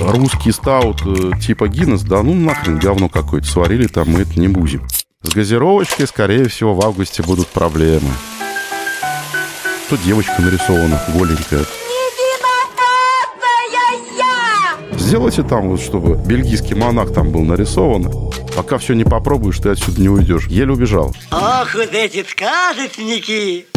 русский стаут э, типа Гиннес, да ну нахрен говно какое-то сварили там, мы это не будем. С газировочкой, скорее всего, в августе будут проблемы. Тут девочка нарисована, голенькая. Сделайте там вот, чтобы бельгийский монах там был нарисован. Пока все не попробуешь, ты отсюда не уйдешь. Еле убежал. Ох, вот эти сказочники!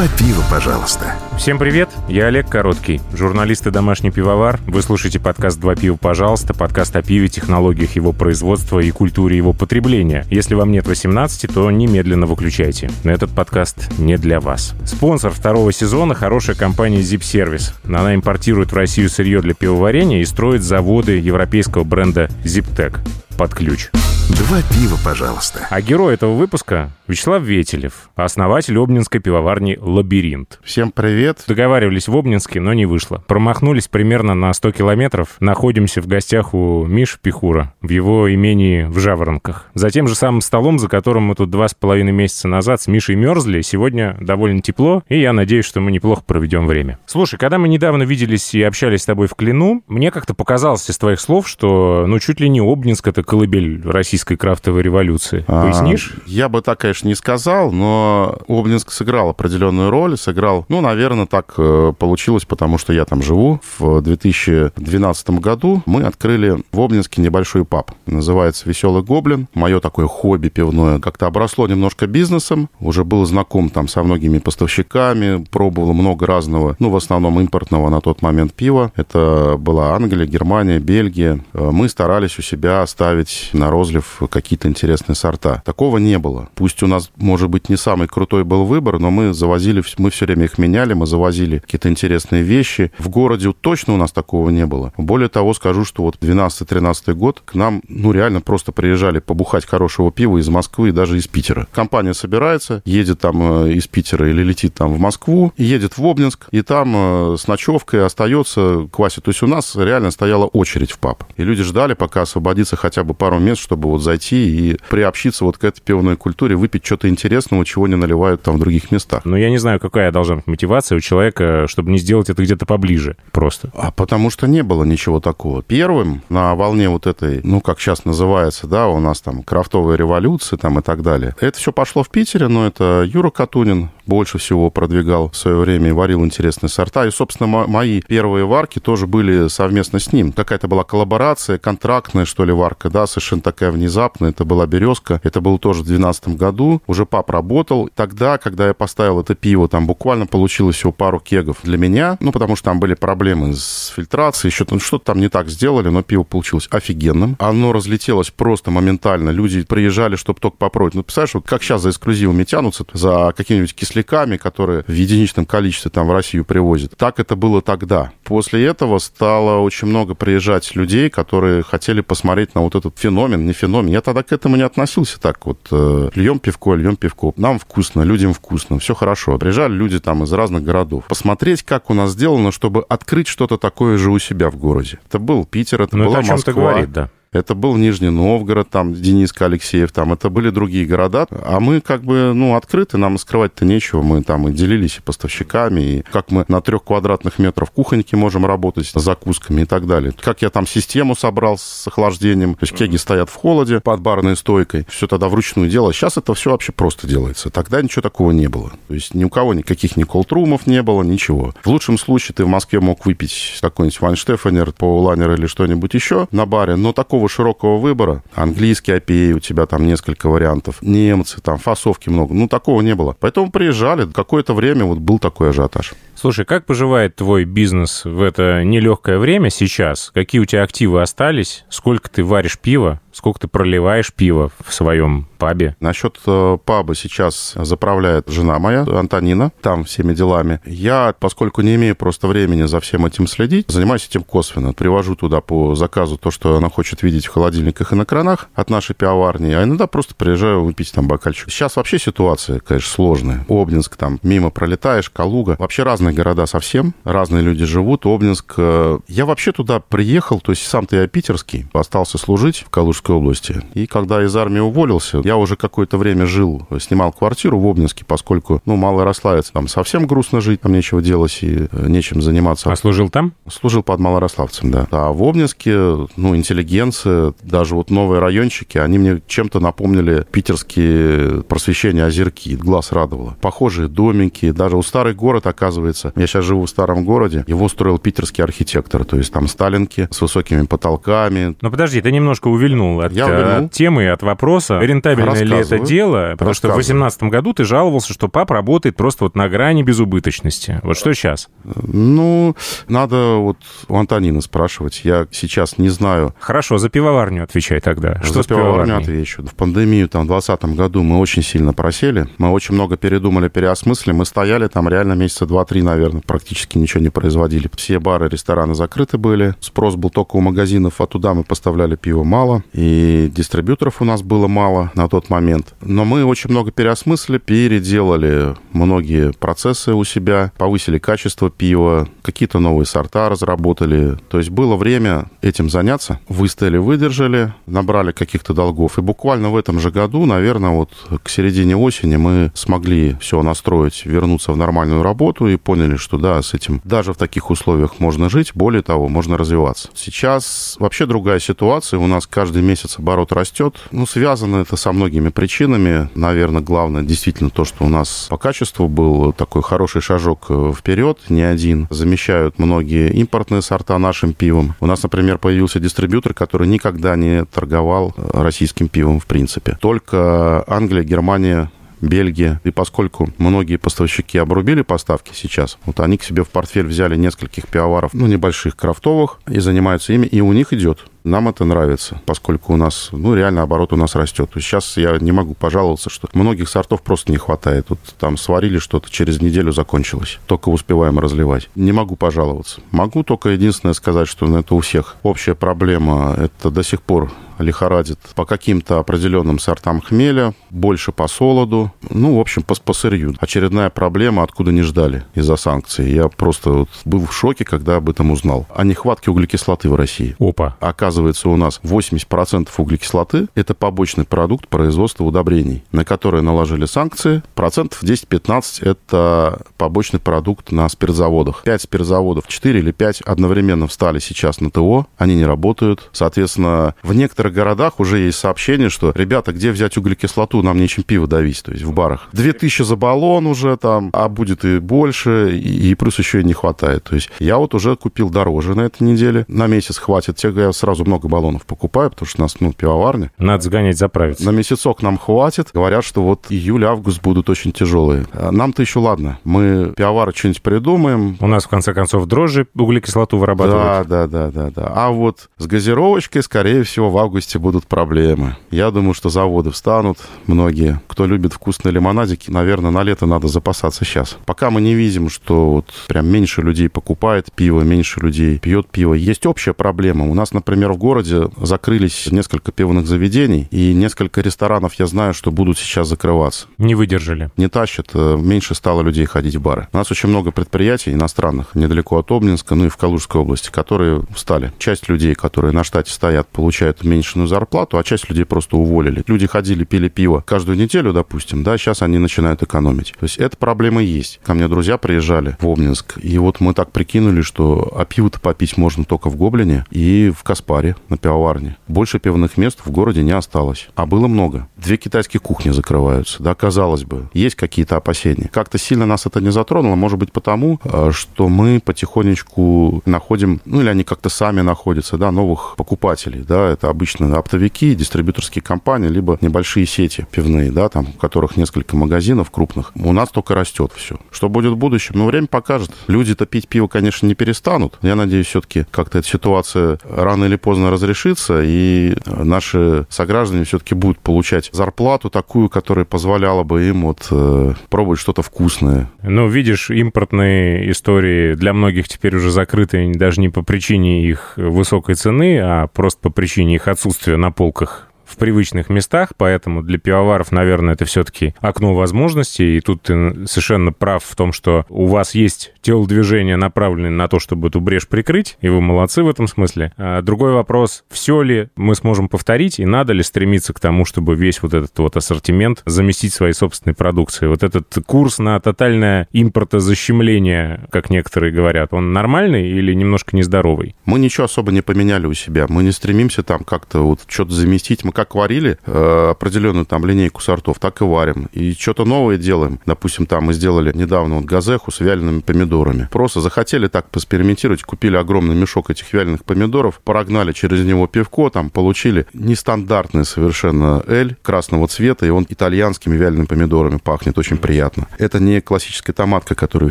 Два пива, пожалуйста. Всем привет, я Олег Короткий, журналист и домашний пивовар. Вы слушаете подкаст «Два пива, пожалуйста», подкаст о пиве, технологиях его производства и культуре его потребления. Если вам нет 18, то немедленно выключайте. Этот подкаст не для вас. Спонсор второго сезона – хорошая компания Zip Service. Она импортирует в Россию сырье для пивоварения и строит заводы европейского бренда ZipTech под ключ. Два пива, пожалуйста. А герой этого выпуска – Вячеслав Ветелев, основатель обнинской пивоварни «Лабиринт». Всем привет. Договаривались в Обнинске, но не вышло. Промахнулись примерно на 100 километров. Находимся в гостях у Миши Пихура в его имении в Жаворонках. За тем же самым столом, за которым мы тут два с половиной месяца назад с Мишей мерзли, сегодня довольно тепло, и я надеюсь, что мы неплохо проведем время. Слушай, когда мы недавно виделись и общались с тобой в Клину, мне как-то показалось из твоих слов, что ну чуть ли не Обнинск — это колыбель российской крафтовой революции. Пояснишь? А, я бы так, конечно, не сказал, но Обнинск сыграл определенную роль, сыграл, ну, наверное, так э, получилось, потому что я там живу. В 2012 году мы открыли в Обнинске небольшой паб. Называется «Веселый гоблин». Мое такое хобби пивное как-то обросло немножко бизнесом. Уже был знаком там со многими поставщиками, пробовал много разного, ну, в основном импортного на тот момент пива. Это была Англия, Германия, Бельгия. Э, мы старались у себя ставить на розлив какие-то интересные сорта. Такого не было. Пусть у нас, может быть, не самый крутой был выбор, но мы завозили, мы все время их меняли, мы завозили какие-то интересные вещи. В городе точно у нас такого не было. Более того, скажу, что вот 12-13 год к нам, ну, реально просто приезжали побухать хорошего пива из Москвы и даже из Питера. Компания собирается, едет там э, из Питера или летит там в Москву, едет в Обнинск, и там э, с ночевкой остается квасит. То есть у нас реально стояла очередь в паб. И люди ждали, пока освободится хотя бы пару мест, чтобы вот зайти и приобщиться вот к этой пивной культуре, выпить что-то интересного, чего не наливают там в других местах. Но я не знаю, какая должна быть мотивация у человека, чтобы не сделать это где-то поближе просто. А потому что не было ничего такого. Первым на волне вот этой, ну, как сейчас называется, да, у нас там крафтовая революция там и так далее. Это все пошло в Питере, но это Юра Катунин больше всего продвигал в свое время и варил интересные сорта. И, собственно, мои первые варки тоже были совместно с ним. Какая-то была коллаборация, контрактная, что ли, варка, да, совершенно такая внезапная. Это была березка. Это было тоже в 2012 году. Уже пап работал. Тогда, когда я поставил это пиво, там буквально получилось всего пару кегов для меня, ну, потому что там были проблемы с фильтрацией, еще ну, что-то там не так сделали, но пиво получилось офигенным. Оно разлетелось просто моментально. Люди приезжали, чтобы только попробовать. Ну, представляешь, вот как сейчас за эксклюзивами тянутся, за какими-нибудь кисляками, которые в единичном количестве там в Россию привозят. Так это было тогда. После этого стало очень много приезжать людей, которые хотели посмотреть на вот этот феномен, не феномен. Я тогда к этому не относился так вот. Э, льем пивко, льем пивко. Нам вкусно, людям вкусно, все хорошо. Приезжали люди там из разных городов. Посмотреть, как у нас сделано, чтобы открыть что-то такое же у себя в городе. Это был Питер, это Но была это о Москва. говорит, да. Это был Нижний Новгород, там Дениска Алексеев, там это были другие города. А мы как бы, ну, открыты, нам скрывать-то нечего. Мы там и делились и поставщиками, и как мы на трех квадратных метров кухоньки можем работать с закусками и так далее. Как я там систему собрал с охлаждением. То есть кеги стоят в холоде под барной стойкой. Все тогда вручную делалось. Сейчас это все вообще просто делается. Тогда ничего такого не было. То есть ни у кого никаких ни колтрумов не было, ничего. В лучшем случае ты в Москве мог выпить какой-нибудь Вайнштефанер, Пауланер или что-нибудь еще на баре, но такого широкого выбора. Английский API, у тебя там несколько вариантов. Немцы, там фасовки много. Ну, такого не было. Поэтому приезжали. Какое-то время вот был такой ажиотаж. Слушай, как поживает твой бизнес в это нелегкое время сейчас? Какие у тебя активы остались? Сколько ты варишь пива? Сколько ты проливаешь пива в своем пабе? Насчет э, паба сейчас заправляет жена моя, Антонина, там всеми делами. Я, поскольку не имею просто времени за всем этим следить, занимаюсь этим косвенно. Привожу туда по заказу то, что она хочет видеть в холодильниках и на кранах от нашей пивоварни, а иногда просто приезжаю выпить там бокальчик. Сейчас вообще ситуация, конечно, сложная. Обнинск, там мимо пролетаешь, Калуга. Вообще разные города совсем, разные люди живут. Обнинск... э, Я вообще туда приехал, то есть сам-то я питерский, остался служить в Калужской Калужской области. И когда из армии уволился, я уже какое-то время жил, снимал квартиру в Обнинске, поскольку, ну, мало Малорославец, там совсем грустно жить, там нечего делать и э, нечем заниматься. А служил там? Служил под Малорославцем, да. А в Обнинске, ну, интеллигенция, даже вот новые райончики, они мне чем-то напомнили питерские просвещения озерки. Глаз радовало. Похожие домики, даже у старый город, оказывается, я сейчас живу в старом городе, его строил питерский архитектор, то есть там сталинки с высокими потолками. Но подожди, ты немножко увильнул от, я увильнул. от темы, от вопроса, рентабельно ли это дело, потому что в 2018 году ты жаловался, что папа работает просто вот на грани безубыточности. Вот что сейчас? Ну, надо вот у Антонина спрашивать. Я сейчас не знаю. Хорошо, за пивоварню отвечай тогда. Что за пивоварню отвечу. В пандемию там в 2020 году мы очень сильно просели. Мы очень много передумали, переосмыслили. Мы стояли там реально месяца два-три, наверное, практически ничего не производили. Все бары, рестораны закрыты были. Спрос был только у магазинов, а туда мы поставляли пиво мало. И дистрибьюторов у нас было мало на тот момент. Но мы очень много переосмыслили, переделали многие процессы у себя, повысили качество пива, какие-то новые сорта разработали. То есть было время этим заняться. Выстояли, выдержали, набрали каких-то долгов. И буквально в этом же году, наверное, вот к середине осени мы смогли все настроить, вернуться в нормальную работу и поняли, что да, с этим даже в таких условиях можно жить. Более того, можно развиваться. Сейчас вообще другая ситуация. У нас каждый месяц оборот растет. Ну, связано это со многими причинами. Наверное, главное действительно то, что у нас по качеству был такой хороший шажок э, вперед, не один. Замещают многие импортные сорта нашим пивом. У нас, например, появился дистрибьютор, который никогда не торговал э, российским пивом в принципе. Только Англия, Германия, Бельгия. И поскольку многие поставщики обрубили поставки сейчас, вот они к себе в портфель взяли нескольких пивоваров, ну, небольших крафтовых, и занимаются ими, и у них идет нам это нравится, поскольку у нас, ну, реально оборот у нас растет. Сейчас я не могу пожаловаться, что многих сортов просто не хватает. Вот там сварили что-то, через неделю закончилось. Только успеваем разливать. Не могу пожаловаться. Могу только единственное сказать, что это у всех общая проблема. Это до сих пор лихорадит по каким-то определенным сортам хмеля, больше по солоду, ну, в общем, по, по сырью. Очередная проблема, откуда не ждали из-за санкций. Я просто вот был в шоке, когда об этом узнал. О нехватке углекислоты в России. Опа. Оказывается, у нас 80% углекислоты – это побочный продукт производства удобрений, на которые наложили санкции. Процентов 10-15 – это побочный продукт на спиртзаводах. 5 спиртзаводов, 4 или 5 одновременно встали сейчас на ТО, они не работают. Соответственно, в некоторых городах уже есть сообщение, что, ребята, где взять углекислоту, нам нечем пиво давить, то есть в барах. 2000 за баллон уже там, а будет и больше, и, плюс еще и не хватает. То есть я вот уже купил дороже на этой неделе, на месяц хватит. Тех я сразу сразу много баллонов покупаю, потому что у нас, ну, пивоварня. Надо сгонять, заправиться. На месяцок нам хватит. Говорят, что вот июль-август будут очень тяжелые. А нам-то еще ладно. Мы пивовары что-нибудь придумаем. У нас, в конце концов, дрожжи углекислоту вырабатывают. Да, да, да, да, да. А вот с газировочкой, скорее всего, в августе будут проблемы. Я думаю, что заводы встанут многие. Кто любит вкусные лимонадики, наверное, на лето надо запасаться сейчас. Пока мы не видим, что вот прям меньше людей покупает пиво, меньше людей пьет пиво. Есть общая проблема. У нас, например, в городе закрылись несколько пивных заведений, и несколько ресторанов, я знаю, что будут сейчас закрываться. Не выдержали. Не тащат, э, меньше стало людей ходить в бары. У нас очень много предприятий иностранных, недалеко от Обнинска, ну и в Калужской области, которые встали. Часть людей, которые на штате стоят, получают уменьшенную зарплату, а часть людей просто уволили. Люди ходили, пили пиво каждую неделю, допустим, да, сейчас они начинают экономить. То есть эта проблема есть. Ко мне друзья приезжали в Обнинск, и вот мы так прикинули, что а пиво-то попить можно только в Гоблине и в Каспаре на пивоварне. Больше пивных мест в городе не осталось. А было много. Две китайские кухни закрываются. Да, казалось бы, есть какие-то опасения. Как-то сильно нас это не затронуло. Может быть, потому, э, что мы потихонечку находим, ну или они как-то сами находятся, да, новых покупателей. Да, это обычно оптовики, дистрибьюторские компании, либо небольшие сети пивные, да, там, у которых несколько магазинов крупных. У нас только растет все. Что будет в будущем? Ну, время покажет. Люди-то пить пиво, конечно, не перестанут. Я надеюсь, все-таки как-то эта ситуация рано или поздно разрешится, и наши сограждане все-таки будут получать зарплату такую, которая позволяла бы им вот э, пробовать что-то вкусное. Ну, видишь, импортные истории для многих теперь уже закрыты даже не по причине их высокой цены, а просто по причине их отсутствия на полках в привычных местах, поэтому для пивоваров, наверное, это все-таки окно возможностей. И тут ты совершенно прав в том, что у вас есть телодвижения направлены на то, чтобы эту брешь прикрыть, и вы молодцы в этом смысле. А другой вопрос, все ли мы сможем повторить, и надо ли стремиться к тому, чтобы весь вот этот вот ассортимент заместить своей собственной продукцией. Вот этот курс на тотальное импортозащемление, как некоторые говорят, он нормальный или немножко нездоровый? Мы ничего особо не поменяли у себя. Мы не стремимся там как-то вот что-то заместить. Мы как варили э, определенную там линейку сортов, так и варим. И что-то новое делаем. Допустим, там мы сделали недавно вот газеху с вялеными помидорами. Просто захотели так поэкспериментировать, купили огромный мешок этих вяленых помидоров, прогнали через него пивко, там получили нестандартный совершенно эль красного цвета, и он итальянскими вялеными помидорами пахнет очень приятно. Это не классическая томатка, которую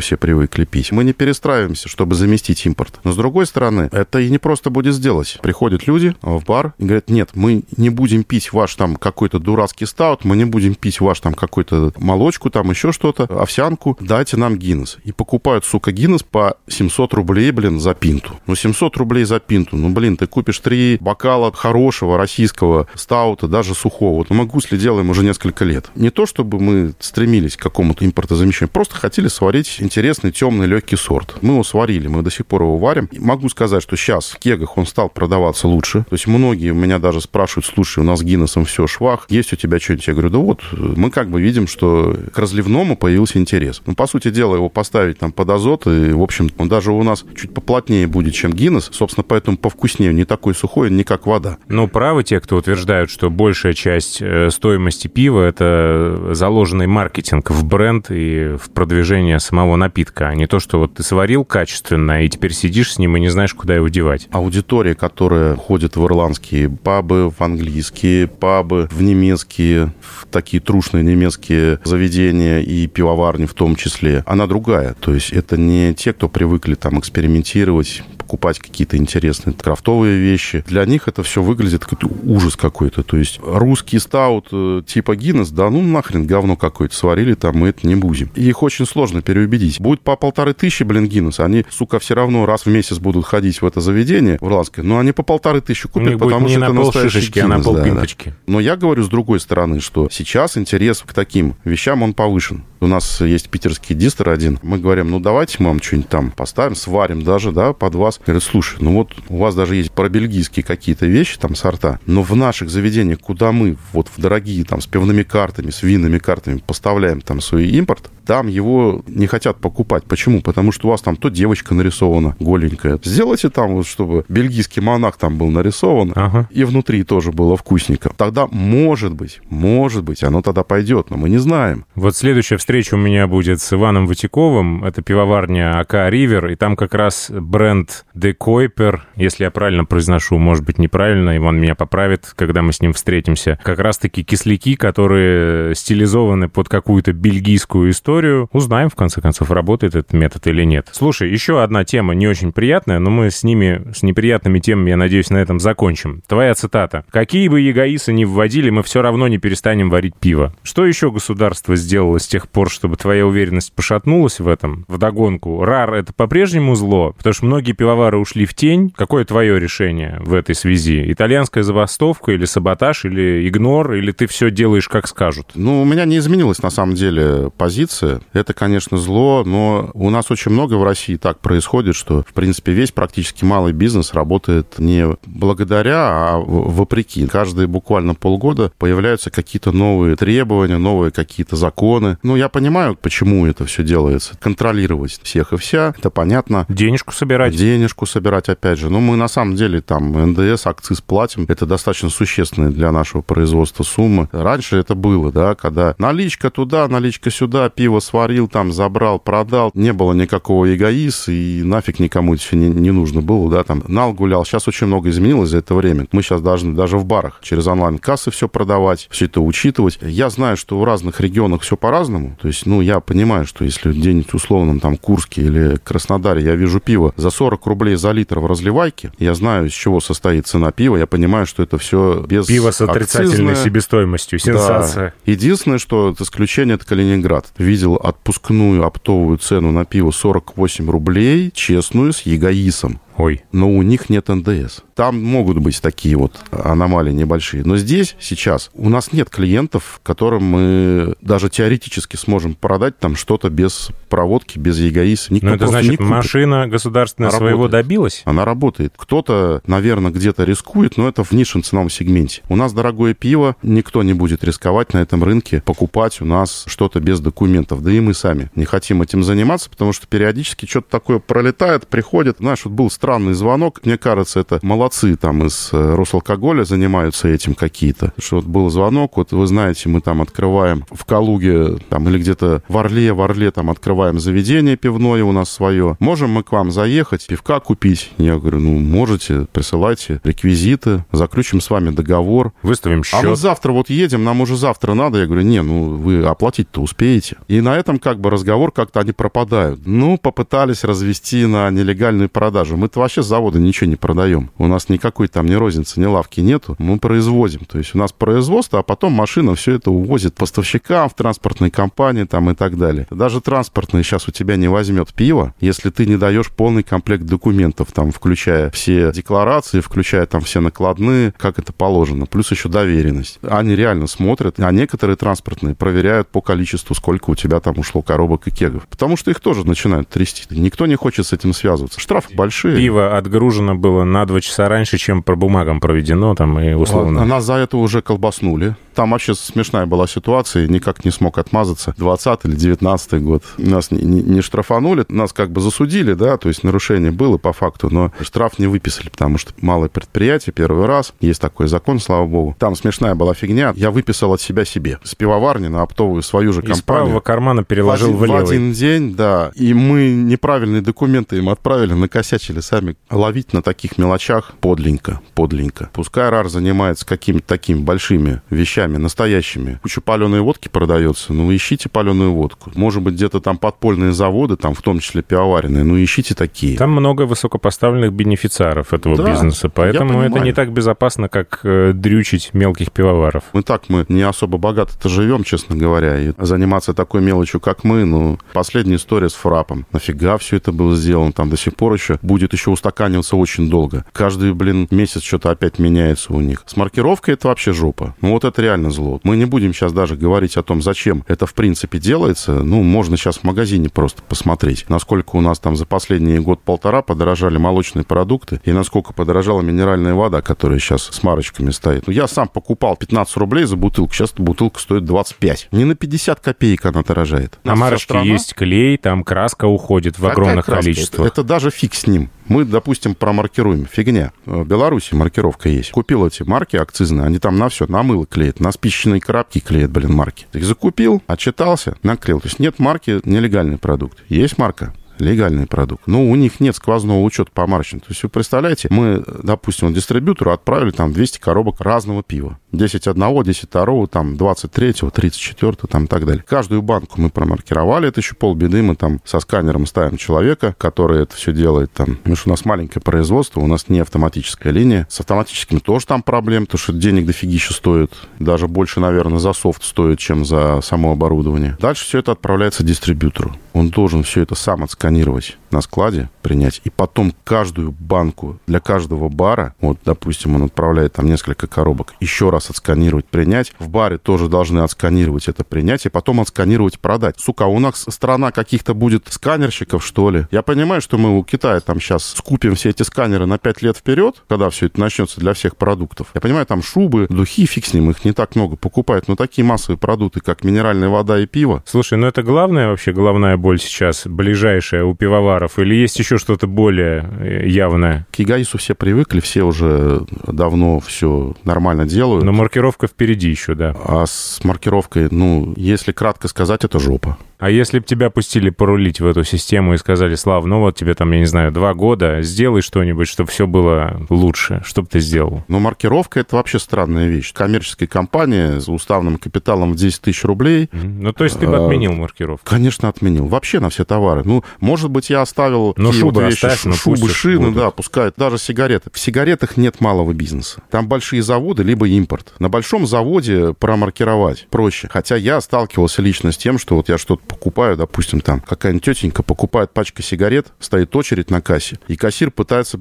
все привыкли пить. Мы не перестраиваемся, чтобы заместить импорт. Но с другой стороны, это и не просто будет сделать. Приходят люди в бар и говорят, нет, мы не будем пить ваш там какой-то дурацкий стаут, мы не будем пить ваш там какой-то молочку, там еще что-то, овсянку, дайте нам Гиннес. И покупают, сука, Гиннес по 700 рублей, блин, за пинту. Ну, 700 рублей за пинту. Ну, блин, ты купишь три бокала хорошего российского стаута, даже сухого. Вот мы гусли делаем уже несколько лет. Не то, чтобы мы стремились к какому-то импортозамещению, просто хотели сварить интересный, темный, легкий сорт. Мы его сварили, мы до сих пор его варим. И могу сказать, что сейчас в кегах он стал продаваться лучше. То есть многие меня даже спрашивают, слушай, у нас с Гиннесом все швах, есть у тебя что-нибудь? Я говорю, да вот, мы как бы видим, что к разливному появился интерес. Ну, по сути дела, его поставить там под азот, и, в общем, он даже у нас чуть поплотнее будет, чем Гиннес, собственно, поэтому повкуснее, не такой сухой, не как вода. Ну, правы те, кто утверждают, что большая часть э, стоимости пива — это заложенный маркетинг в бренд и в продвижение самого напитка, а не то, что вот ты сварил качественно, и теперь сидишь с ним и не знаешь, куда его девать. Аудитория, которая ходит в ирландские пабы, в английские пабы, в немецкие, в такие трушные немецкие заведения и пивоварни в том числе, она другая. То есть это не те, кто привыкли там экспериментировать, покупать какие-то интересные крафтовые вещи. Для них это все выглядит как ужас какой-то. То есть русский стаут э, типа Гиннес, да ну нахрен говно какое-то сварили, там мы это не будем. Их очень сложно переубедить. Будет по полторы тысячи, блин, Гиннес, они, сука, все равно раз в месяц будут ходить в это заведение в Ирландское, но они по полторы тысячи купят, потому что это настоящий Гиннес. а на. Да, да. Но я говорю с другой стороны, что сейчас интерес к таким вещам, он повышен. У нас есть питерский дистер один. Мы говорим, ну давайте мы вам что-нибудь там поставим, сварим даже, да, под вас. Говорят, слушай, ну вот у вас даже есть пробельгийские какие-то вещи, там, сорта, но в наших заведениях, куда мы вот в дорогие там с пивными картами, с винными картами поставляем там свой импорт, там его не хотят покупать. Почему? Потому что у вас там то девочка нарисована голенькая. Сделайте там, вот, чтобы бельгийский монах там был нарисован, ага. и внутри тоже было вкусненько. Тогда, может быть, может быть, оно тогда пойдет, но мы не знаем. Вот следующая встреча у меня будет с Иваном Ватиковым. Это пивоварня АК Ривер, и там как раз бренд Де Койпер, если я правильно произношу, может быть, неправильно, Иван меня поправит, когда мы с ним встретимся. Как раз-таки кисляки, которые стилизованы под какую-то бельгийскую историю. Узнаем, в конце концов, работает этот метод или нет. Слушай, еще одна тема не очень приятная, но мы с ними, с неприятными темами, я надеюсь, на этом закончим. Твоя цитата. «Какие бы ягоисы ни вводили, мы все равно не перестанем варить пиво». Что еще государство сделало с тех пор, чтобы твоя уверенность пошатнулась в этом? Вдогонку. РАР — это по-прежнему зло? Потому что многие пивовары ушли в тень. Какое твое решение в этой связи? Итальянская забастовка или саботаж, или игнор, или ты все делаешь, как скажут? Ну, у меня не изменилась, на самом деле, позиция это, конечно, зло, но у нас очень много в России так происходит, что, в принципе, весь практически малый бизнес работает не благодаря, а вопреки. Каждые буквально полгода появляются какие-то новые требования, новые какие-то законы. Ну, я понимаю, почему это все делается. Контролировать всех и вся, это понятно. Денежку собирать. Денежку собирать, опять же. Ну, мы на самом деле там НДС, акциз платим. Это достаточно существенные для нашего производства суммы. Раньше это было, да, когда наличка туда, наличка сюда, пиво сварил, там забрал, продал. Не было никакого эгоиз, и нафиг никому это не, не нужно было, да, там нал гулял. Сейчас очень много изменилось за это время. Мы сейчас должны даже в барах через онлайн-кассы все продавать, все это учитывать. Я знаю, что в разных регионах все по-разному. То есть, ну, я понимаю, что если где-нибудь условном там Курске или Краснодаре я вижу пиво за 40 рублей за литр в разливайке, я знаю, из чего состоит цена пива, я понимаю, что это все без Пиво с отрицательной акцизное. себестоимостью, сенсация. Да. Единственное, что исключение, это Калининград. Видел видел отпускную оптовую цену на пиво 48 рублей, честную, с ягоисом. Ой. но у них нет НДС. Там могут быть такие вот аномалии небольшие. Но здесь, сейчас, у нас нет клиентов, которым мы даже теоретически сможем продать там что-то без проводки, без ЕГАИС. Никто Ну, это значит, машина государственная Она своего работает. добилась? Она работает. Кто-то, наверное, где-то рискует, но это в низшем ценовом сегменте. У нас дорогое пиво, никто не будет рисковать на этом рынке, покупать у нас что-то без документов. Да и мы сами не хотим этим заниматься, потому что периодически что-то такое пролетает, приходит. Знаешь, вот был странный звонок, мне кажется, это молодцы там из э, Росалкоголя занимаются этим какие-то. Что вот был звонок, вот вы знаете, мы там открываем в Калуге там или где-то в Орле, в Орле там открываем заведение пивное у нас свое. Можем мы к вам заехать, пивка купить? Я говорю, ну, можете, присылайте реквизиты, заключим с вами договор. Выставим А мы счет. завтра вот едем, нам уже завтра надо. Я говорю, не, ну вы оплатить-то успеете. И на этом как бы разговор как-то они пропадают. Ну, попытались развести на нелегальную продажу. Мы-то вообще с завода ничего не продаем. У нас никакой там ни розницы, ни лавки нету. Мы производим. То есть у нас производство, а потом машина все это увозит поставщикам в транспортной компании там и так далее. Даже транспортный сейчас у тебя не возьмет пиво, если ты не даешь полный комплект документов, там, включая все декларации, включая там все накладные, как это положено. Плюс еще доверенность. Они реально смотрят, а некоторые транспортные проверяют по количеству, сколько у тебя там ушло коробок и кегов. Потому что их тоже начинают трясти. Никто не хочет с этим связываться. Штрафы большие. Пиво отгружено было на два часа раньше, чем по бумагам проведено, там, и условно. А нас за это уже колбаснули. Там вообще смешная была ситуация, никак не смог отмазаться. 20 или 19 год. Нас не, не- не штрафанули, нас как бы засудили, да, то есть нарушение было по факту, но штраф не выписали, потому что малое предприятие, первый раз, есть такой закон, слава богу. Там смешная была фигня, я выписал от себя себе. С пивоварни на оптовую свою же Из компанию. правого кармана переложил в, в один, в левый. один день, да. И мы неправильные документы им отправили, накосячили сами. Ловить на таких мелочах подленько, подленько. Пускай РАР занимается какими-то такими большими вещами, настоящими. Куча паленой водки продается, ну ищите паленую водку. Может быть, где-то там подпольные заводы, там в том числе пивоваренные, ну ищите такие. Там много высокопоставленных бенефициаров этого Да, бизнеса, поэтому это не так безопасно, как э, дрючить мелких пивоваров. Мы так, мы не особо богато-то живем, честно говоря, и заниматься такой мелочью, как мы, ну, последняя история с фрапом. Нафига все это было сделано? Там до сих пор еще будет еще устаканиваться очень долго. Каждый, блин, месяц что-то опять меняется у них. С маркировкой это вообще жопа. Ну, вот это реально зло. Мы не будем сейчас даже говорить о том, зачем это в принципе делается. Ну, можно сейчас в магазине просто посмотреть, насколько у нас там за последний год-полтора подорожали молочные продукты и насколько подорожала минеральная вода, которая сейчас с марочками стоит. Ну, я сам покупал 15 рублей за бутылку, сейчас бутылка стоит 25. Не на 50 копеек она дорожает. На Наша марочке страна- есть клей, там краска уходит в Какая огромных краска? количествах. Это, это даже фиг с ним. Мы, допустим, промаркируем. Фигня. В Беларуси маркировка есть. Купил эти марки акцизные, они там на все, на мыло клеят, на спичечные коробки клеят, блин, марки. Их закупил, отчитался, наклеил. То есть нет марки, нелегальный продукт. Есть марка, легальный продукт. Но у них нет сквозного учета по марочным. То есть вы представляете, мы, допустим, дистрибьютору отправили там 200 коробок разного пива. 10 одного, 10 второго, там 23, 34 там и так далее. Каждую банку мы промаркировали, это еще полбеды, мы там со сканером ставим человека, который это все делает там. Потому что у нас маленькое производство, у нас не автоматическая линия. С автоматическими тоже там проблем, потому что денег дофигища стоит. Даже больше, наверное, за софт стоит, чем за само оборудование. Дальше все это отправляется дистрибьютору. Он должен все это сам отсканировать на складе, принять, и потом каждую банку для каждого бара, вот, допустим, он отправляет там несколько коробок, еще раз отсканировать, принять. В баре тоже должны отсканировать это, принять, и потом отсканировать, продать. Сука, у нас страна каких-то будет сканерщиков, что ли? Я понимаю, что мы у Китая там сейчас скупим все эти сканеры на 5 лет вперед, когда все это начнется для всех продуктов. Я понимаю, там шубы, духи, фиг с ним, их не так много покупают, но такие массовые продукты, как минеральная вода и пиво, Слушай, ну это главная вообще головная боль сейчас, ближайшая у пивоваров, или есть еще что-то более э, явное? К ЕГАИСу все привыкли, все уже давно все нормально делают. Маркировка впереди еще, да. А с маркировкой, ну, если кратко сказать, это жопа. А если бы тебя пустили порулить в эту систему и сказали, Слав, ну вот тебе там, я не знаю, два года, сделай что-нибудь, чтобы все было лучше, что бы ты сделал? Но маркировка — это вообще странная вещь. Коммерческая компания с уставным капиталом в 10 тысяч рублей. Ну, то есть ты бы А, отменил маркировку. конечно, отменил. Вообще на все товары. Ну, может быть, я оставил такие шубы вот вещи, оставь, ну, шубы, шины, будут. да, пускают. Даже сигареты. В сигаретах нет малого бизнеса. Там большие заводы, либо импорт. На большом заводе промаркировать проще. Хотя я сталкивался лично с тем, что вот я что-то покупаю, допустим, там какая-нибудь тетенька покупает пачку сигарет, стоит очередь на кассе, и кассир пытается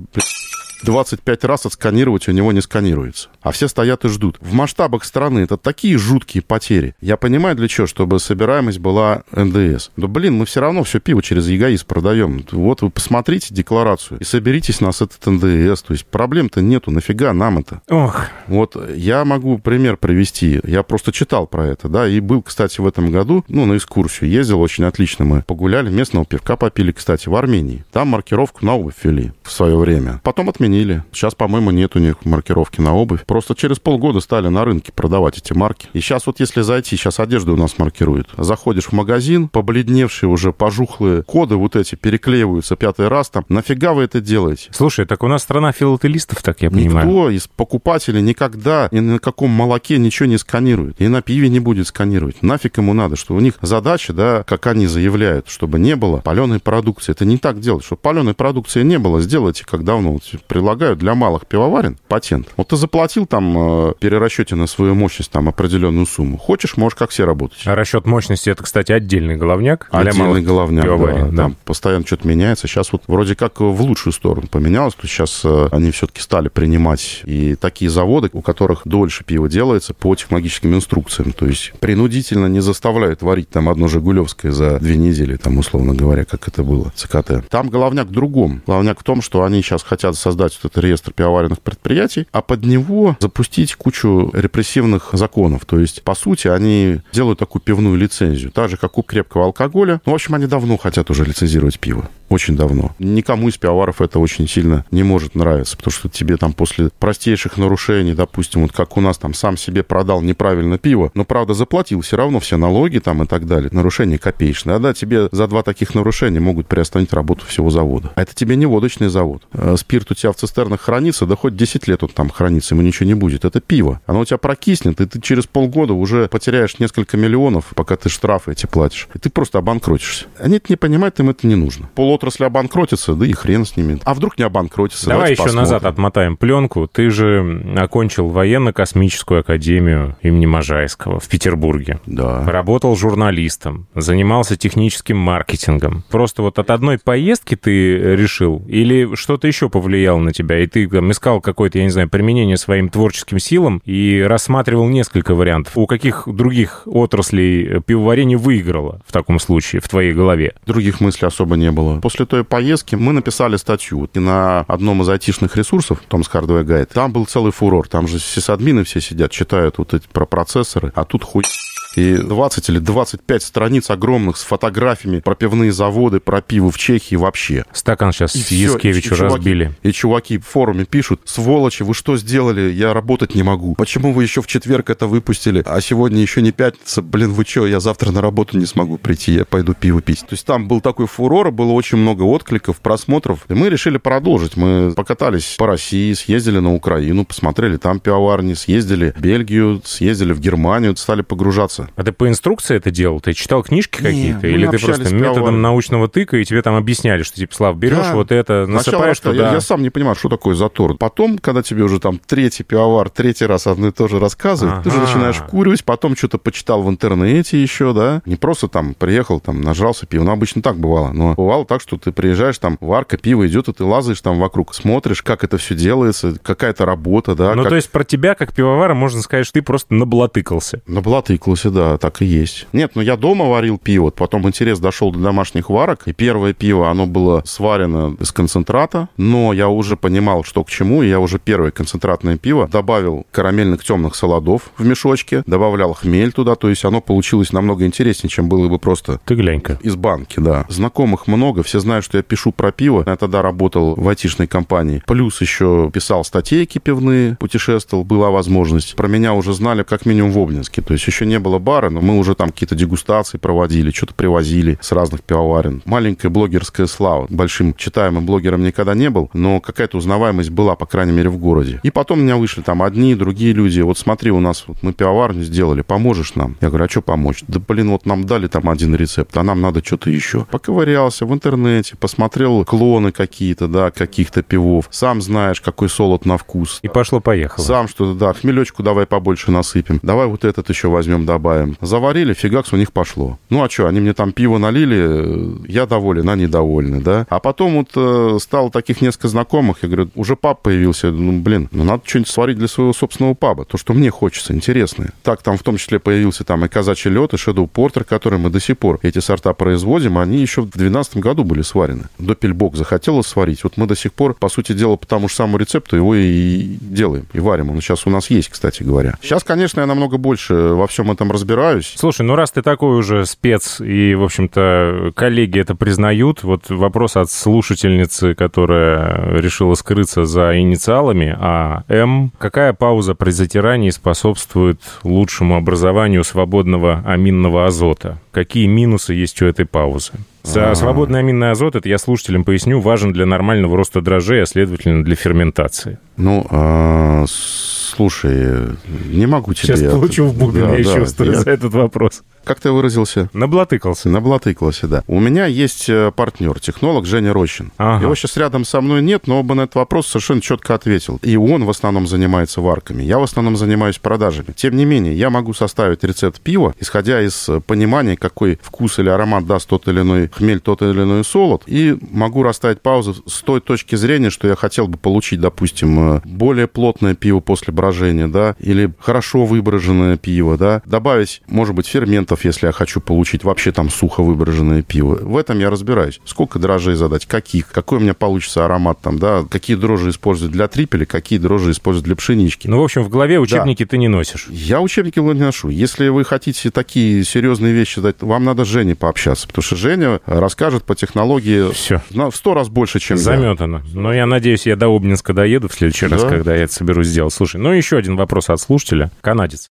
25 раз отсканировать, у него не сканируется. А все стоят и ждут. В масштабах страны это такие жуткие потери. Я понимаю, для чего, чтобы собираемость была НДС. Да, блин, мы все равно все пиво через ЕГАИС продаем. Вот вы посмотрите декларацию и соберитесь нас этот НДС. То есть проблем-то нету, нафига нам это? Ох, Вот я могу пример привести. Я просто читал про это, да, и был, кстати, в этом году, ну, на экскурсию ездил, очень отлично мы погуляли, местного пивка попили, кстати, в Армении. Там маркировку на обувь ввели в свое время. Потом отменили. Сейчас, по-моему, нет у них маркировки на обувь. Просто через полгода стали на рынке продавать эти марки. И сейчас вот если зайти, сейчас одежду у нас маркируют. Заходишь в магазин, побледневшие уже, пожухлые коды вот эти переклеиваются пятый раз там. Нафига вы это делаете? слушай, так у нас страна филателистов, так я понимаю. Никто из покупателей никогда ни на каком молоке ничего не сканирует. И на пиве не будет сканировать. Нафиг ему надо, что у них задача, да, как они заявляют, чтобы не было паленой продукции. Это не так делать. Чтобы паленой продукции не было, сделайте, как давно вот предлагают для малых пивоварен патент. Вот ты заплатил там э, перерасчете на свою мощность там определенную сумму. Хочешь, можешь как все работать. А расчет мощности это, кстати, отдельный головняк для Отдельный малых головняк, пивоварен, да, да. Там постоянно что-то меняется. Сейчас вот вроде как в лучшую сторону поменялось. То сейчас э, они все-таки стали принимать и такие заводы, у которых дольше пиво делается по технологическим инструкциям. То есть принудительно не заставляют варить там одно «Жигулевское» за две недели, там, условно говоря, как это было, ЦКТ. Там головняк в другом. Головняк в том, что они сейчас хотят создать вот этот реестр пивоваренных предприятий, а под него запустить кучу репрессивных законов. То есть, по сути, они делают такую пивную лицензию. Так же, как у крепкого алкоголя. Ну, в общем, они давно хотят уже лицензировать пиво. Очень давно. Никому из пивоваров это очень сильно не может нравиться, потому что тебе там после простейших нарушений, допустим, вот как у нас там сам себе продал неправильно пиво, но, правда, заплатил все равно все налоги там и так далее. Нарушение копеечное. А да, тебе за два таких нарушения могут приостановить работу всего завода. А это тебе не водочный завод. Э, Спирт у тебя в цистернах хранится, да хоть 10 лет он там хранится, ему ничего не будет. Это пиво. Оно у тебя прокиснет, и ты через полгода уже потеряешь несколько миллионов, пока ты штрафы эти платишь. И ты просто обанкротишься. Они это не понимают, им это не нужно. Полотрасль обанкротится, да и хрен с ними. А вдруг не обанкротится? Давай еще посмотрим. назад отмотаем пленку. Ты же окончил военно-космическую академию имени Можайского в Петербурге. Да. Работал журналистом, занимался техническим маркетингом. Просто вот от одной поездки ты решил? Или что-то еще повлияло на тебя? И ты там искал какое-то, я не знаю, применение своим творческим силам и рассматривал несколько вариантов. У каких других отраслей пивоварение выиграло в таком случае в твоей голове? Других мыслей особо не было. После той поездки мы написали статью на одном из айтишных ресурсов, Tom's Hardware Guide. Там был целый фурор. Там же сисадмины все сидят, читают вот эти про процессоры, а тут хуй и 20 или 25 страниц огромных с фотографиями про пивные заводы, про пиво в Чехии вообще. Стакан сейчас И с Яскевичу разбили. И чуваки в форуме пишут, сволочи, вы что сделали? Я работать не могу. Почему вы еще в четверг это выпустили, а сегодня еще не пятница? Блин, вы что, я завтра на работу не смогу прийти, я пойду пиво пить. То есть там был такой фурор, было очень много откликов, просмотров. И мы решили продолжить. Мы покатались по России, съездили на Украину, посмотрели там пивоварни, съездили в Бельгию, съездили в Германию, стали погружаться. А ты по инструкции это делал? Ты читал книжки какие-то? Или ты просто методом пивоваром. научного тыка, и тебе там объясняли, что, типа, Слав, берешь Да. вот это, насыпаешь туда... я, я сам не понимаю, что такое затор. Потом, когда тебе уже там третий пивовар, третий раз одно и то же рассказывает, ты же Ага. начинаешь куривать, потом что-то почитал в интернете еще, да. Не просто там приехал, там нажрался пиво. Ну, обычно так бывало. Но бывало так, что ты приезжаешь, там варка, пиво идет, и ты лазаешь там вокруг, смотришь, как это все делается, какая-то работа, да. Ну, как... то есть про тебя, как пивовара, можно сказать, что ты просто наблатыкался. На Блатыкласе, да, так и есть. Нет, ну я дома варил пиво, потом интерес дошел до домашних варок, и первое пиво, оно было сварено из концентрата, но я уже понимал, что к чему, и я уже первое концентратное пиво добавил карамельных темных солодов в мешочке, добавлял хмель туда, то есть оно получилось намного интереснее, чем было бы просто Ты глянь-ка. из банки, да. Знакомых много, все знают, что я пишу про пиво. Я тогда работал в айтишной компании. Плюс еще писал статейки пивные, путешествовал, была возможность. Про меня уже знали как минимум в Обнинске. То есть еще не было бара, но мы уже там какие-то дегустации проводили, что-то привозили с разных пивоварен. Маленькая блогерская слава. Большим читаемым блогером никогда не был, но какая-то узнаваемость была, по крайней мере, в городе. И потом у меня вышли там одни, другие люди. Вот смотри, у нас вот мы пивоварню сделали, поможешь нам? Я говорю, а что помочь? Да, блин, вот нам дали там один рецепт, а нам надо что-то еще. Поковырялся в интернете, посмотрел клоны какие-то, да, каких-то пивов. Сам знаешь, какой солод на вкус. И пошло-поехало. Сам что-то, да, хмелечку давай побольше насыпем. Давай вот этот еще возьмем, добавим. Добавим. Заварили, фигакс у них пошло. Ну, а что, они мне там пиво налили, я доволен, они довольны, да. А потом вот э, стало таких несколько знакомых, я говорю, уже паб появился, ну, блин, ну, надо что-нибудь сварить для своего собственного паба, то, что мне хочется, интересное. Так там в том числе появился там и казачий лед, и Shadow Porter, который мы до сих пор эти сорта производим, они еще в 2012 году были сварены. Допельбок захотелось сварить, вот мы до сих пор, по сути дела, по тому же самому рецепту его и делаем, и варим. Он сейчас у нас есть, кстати говоря. Сейчас, конечно, я намного больше во всем этом разбираюсь. Слушай, ну раз ты такой уже спец, и, в общем-то, коллеги это признают, вот вопрос от слушательницы, которая решила скрыться за инициалами, а М. Какая пауза при затирании способствует лучшему образованию свободного аминного азота? Какие минусы есть у этой паузы? За свободный аминный азот, это я слушателям поясню, важен для нормального роста дрожжей, а следовательно для ферментации. Ну, а, слушай, не могу тебе... Сейчас получу в бубен, Да, я да, чувствую, я- за этот вопрос. Как ты выразился? Наблатыкался. Наблатыкался, да. У меня есть э, партнер, технолог Женя Рощин. Ага. Его сейчас рядом со мной нет, но оба на этот вопрос совершенно четко ответил. И он в основном занимается варками, я в основном занимаюсь продажами. Тем не менее, я могу составить рецепт пива, исходя из э, понимания, какой вкус или аромат даст тот или иной хмель, тот или иной солод, и могу расставить паузу с той точки зрения, что я хотел бы получить, допустим, э, более плотное пиво после брожения, да, или хорошо выброженное пиво, да, добавить, может быть, ферментов, если я хочу получить вообще там сухо выброженное пиво. В этом я разбираюсь. Сколько дрожжей задать, каких, какой у меня получится аромат там, да, какие дрожжи использовать для трипеля, какие дрожжи использовать для пшенички. Ну, в общем, в голове учебники ты не носишь. Я учебники не ношу. Если вы хотите такие серьезные вещи дать, вам надо с Женей пообщаться, потому что Женя расскажет по технологии Все. в сто раз больше, чем я. Заметано. Но я надеюсь, я до Обнинска доеду в следующий раз, Да. когда я это соберусь сделать. Слушай, ну еще один вопрос от слушателя. Канадец.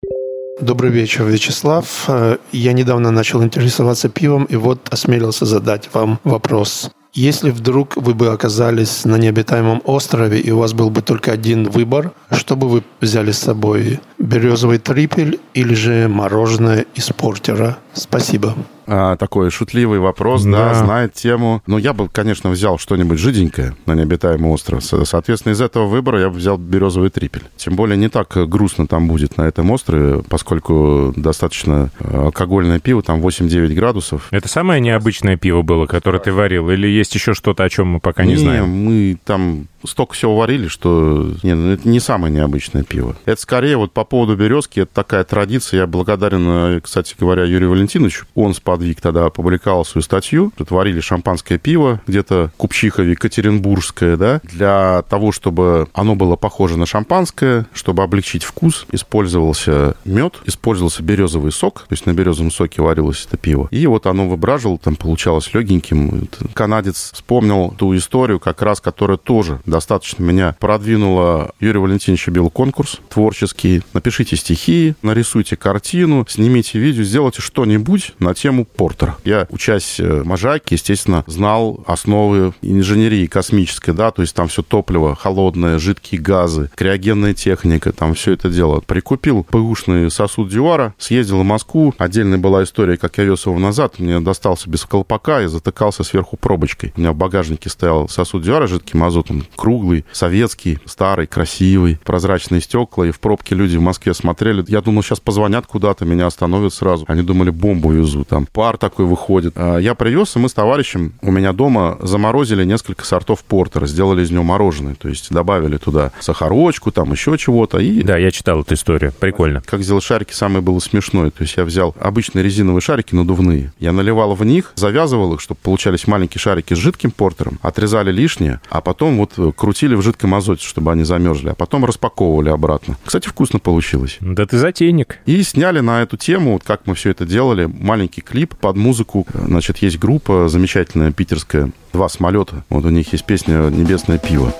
Добрый вечер, Вячеслав. Э, Я недавно начал интересоваться пивом и вот осмелился задать вам вопрос. Если вдруг вы бы оказались на необитаемом острове и у вас был бы только один выбор, что бы вы взяли с собой? Березовый трипель или же мороженое из портера? Спасибо. А, такой шутливый вопрос, да. Да. знает тему. Ну, я бы, конечно, взял что-нибудь жиденькое на необитаемый остров. Со- Соответственно, из этого выбора я бы взял березовый трипель. Тем более не так грустно там будет на этом острове, поскольку достаточно э, алкогольное пиво, там 8-9 градусов. Это самое необычное пиво было, которое ты варил? Или есть еще что-то, о чем мы пока не, знаем? мы там столько всего варили, что... Не, ну, это не самое необычное пиво. Это скорее вот по поводу березки, это такая традиция. Я благодарен, э, кстати говоря, Юрию Валентиновичу. Он сподвиг тогда опубликовал свою статью. Тут варили шампанское пиво, где-то Купчихове, Екатеринбургское, да, для того, чтобы оно было похоже на шампанское, чтобы облегчить вкус, использовался мед, использовался березовый сок, то есть на березовом соке варилось это пиво. И вот оно выбраживало, там получалось легеньким. Канадец вспомнил ту историю, как раз, которая тоже достаточно меня продвинула. Юрий Валентинович объявил конкурс творческий. Напишите стихи, нарисуйте картину, снимите видео, сделайте что-нибудь на тему Портера. Я, учась э, в Можайке, естественно, знал основы инженерии космической, да, то есть там все топливо, холодное, жидкие газы, криогенная техника, там все это дело. Прикупил ПУшный сосуд Дюара, съездил в Москву. Отдельная была история, как я вез его назад. Мне достался без колпака и затыкался сверху пробочкой. У меня в багажнике стоял сосуд Дюара жидким азотом, круглый, советский, старый, красивый, прозрачные стекла. И в пробке люди в Москве смотрели. Я думал, сейчас позвонят куда-то, меня остановят сразу. Они думали, бомбу везу. Там пар такой выходит. А Я привез, и мы с товарищем у меня дома заморозили несколько сортов портера, сделали из него мороженое. То есть добавили туда сахарочку, там еще чего-то. И Да, я читал эту историю. Прикольно. как сделать шарики, самое было смешное. То есть я взял обычные резиновые шарики надувные. Я наливал в них, завязывал их, чтобы получались маленькие шарики с жидким портером, отрезали лишнее, а потом вот э, крутили в жидком азоте, чтобы они замерзли, а потом распаковывали обратно. Кстати, вкусно получилось. Да ты затейник. И сняли на эту тему, вот как мы все это делали, маленький клип под музыку. Значит, есть группа замечательная питерская, два самолета. Вот у них есть песня «Небесное пиво».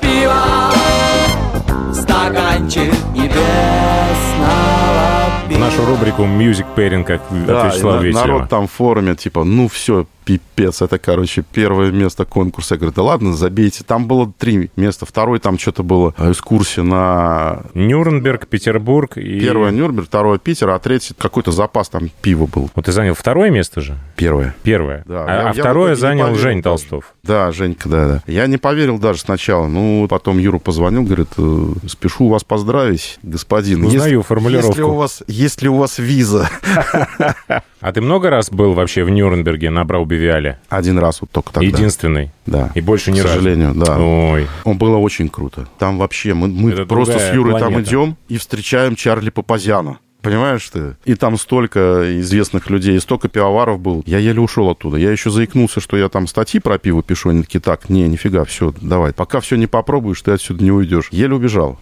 стаканчик небесного пива. Нашу рубрику Music Pairing, как от Да, Вячеслава на- Ветерева. народ там в форуме, типа, ну все, пипец, это, короче, первое место конкурса. Я говорю, да ладно, забейте. Там было три места. Второй там что-то было экскурсия на... Нюрнберг, Петербург и... Первое Нюрнберг, второе Питер, а третий какой-то запас там пива был. Вот ты занял второе место же? Первое. Первое. Да, а я- а я второе не занял поверил Жень даже. Толстов. Да, Женька, да, да. Я не поверил даже сначала. Ну, потом Юра позвонил, говорит, «Э, спешу вас поздравить, господин. Узнаю Есть- формулировку. Есть ли у вас, есть ли у вас виза? А ты много раз был вообще в Нюрнберге на Браубивиале? Один раз вот только тогда. Единственный. Да. И больше ни К сожалению, да. Ой. Он было очень круто. Там вообще мы, мы Это просто с Юрой там планета. идем и встречаем Чарли Папазяна. Понимаешь ты? И там столько известных людей, и столько пивоваров был. Я еле ушел оттуда. Я еще заикнулся, что я там статьи про пиво пишу. Они такие, так, не, нифига, все, давай. Пока все не попробуешь, ты отсюда не уйдешь. Еле убежал.